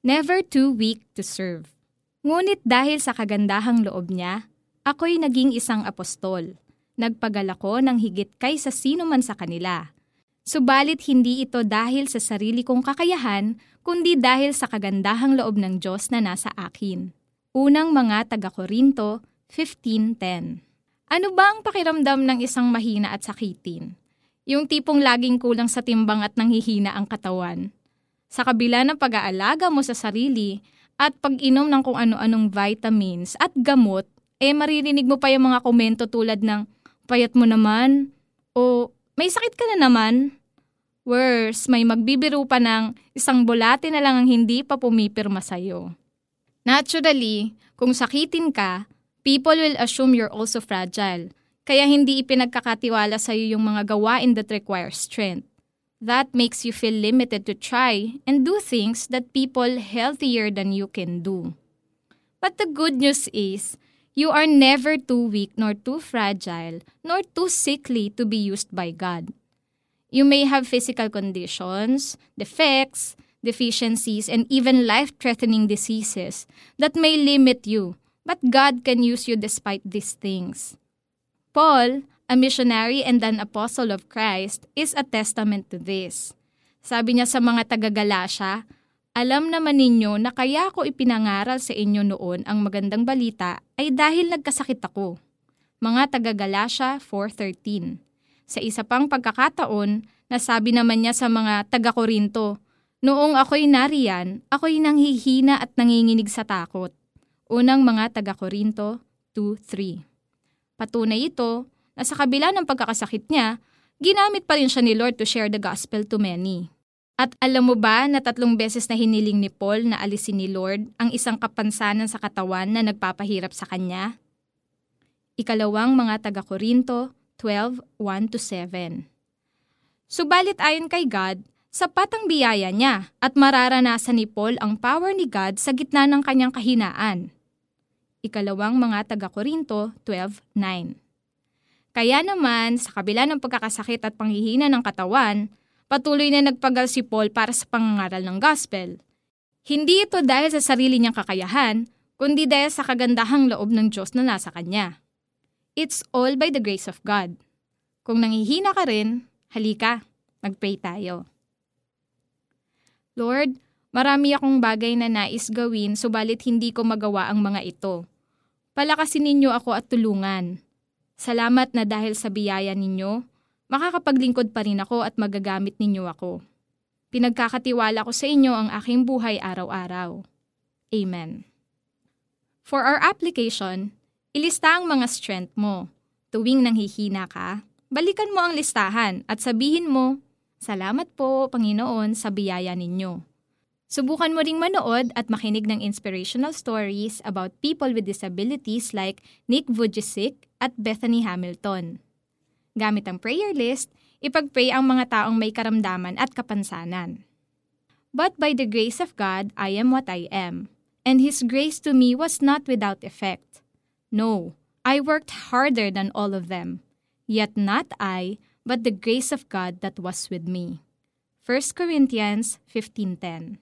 Never too weak to serve. Ngunit dahil sa kagandahang loob niya, ako'y naging isang apostol. Nagpagal ako ng higit kaysa sino man sa kanila. Subalit hindi ito dahil sa sarili kong kakayahan, kundi dahil sa kagandahang loob ng Diyos na nasa akin. Unang mga taga-Korinto 15.10 Ano ba ang pakiramdam ng isang mahina at sakitin? Yung tipong laging kulang sa timbang at nanghihina ang katawan sa kabila ng pag-aalaga mo sa sarili at pag-inom ng kung ano-anong vitamins at gamot, eh maririnig mo pa yung mga komento tulad ng payat mo naman o may sakit ka na naman. Worse, may magbibiro pa ng isang bulate na lang ang hindi pa pumipirma sa'yo. Naturally, kung sakitin ka, people will assume you're also fragile, kaya hindi ipinagkakatiwala sa'yo yung mga gawain that require strength. That makes you feel limited to try and do things that people healthier than you can do. But the good news is, you are never too weak nor too fragile nor too sickly to be used by God. You may have physical conditions, defects, deficiencies, and even life threatening diseases that may limit you, but God can use you despite these things. Paul, a missionary and an apostle of Christ, is a testament to this. Sabi niya sa mga taga-Galasya, Alam naman ninyo na kaya ko ipinangaral sa inyo noon ang magandang balita ay dahil nagkasakit ako. Mga taga-Galasya 4.13 Sa isa pang pagkakataon, nasabi naman niya sa mga taga-Korinto, Noong ako'y nariyan, ako'y nanghihina at nanginginig sa takot. Unang mga taga-Korinto 2.3 Patunay ito na sa kabila ng pagkakasakit niya, ginamit pa rin siya ni Lord to share the gospel to many. At alam mo ba na tatlong beses na hiniling ni Paul na alisin ni Lord ang isang kapansanan sa katawan na nagpapahirap sa kanya? Ikalawang mga taga-Korinto 12:1-7 Subalit ayon kay God, sapat ang biyaya niya at mararanasan ni Paul ang power ni God sa gitna ng kanyang kahinaan. Ikalawang mga taga-Korinto 12:9 kaya naman, sa kabila ng pagkakasakit at panghihina ng katawan, patuloy na nagpagal si Paul para sa pangangaral ng gospel. Hindi ito dahil sa sarili niyang kakayahan, kundi dahil sa kagandahang loob ng Diyos na nasa kanya. It's all by the grace of God. Kung nangihina ka rin, halika, magpray tayo. Lord, marami akong bagay na nais gawin subalit hindi ko magawa ang mga ito. Palakasin ninyo ako at tulungan. Salamat na dahil sa biyaya ninyo, makakapaglingkod pa rin ako at magagamit ninyo ako. Pinagkakatiwala ko sa inyo ang aking buhay araw-araw. Amen. For our application, ilista ang mga strength mo. Tuwing nanghihina ka, balikan mo ang listahan at sabihin mo, Salamat po, Panginoon, sa biyaya ninyo. Subukan mo ring manood at makinig ng inspirational stories about people with disabilities like Nick Vujicic at Bethany Hamilton. Gamit ang prayer list, ipagpray ang mga taong may karamdaman at kapansanan. But by the grace of God, I am what I am, and His grace to me was not without effect. No, I worked harder than all of them. Yet not I, but the grace of God that was with me. 1 Corinthians 15.10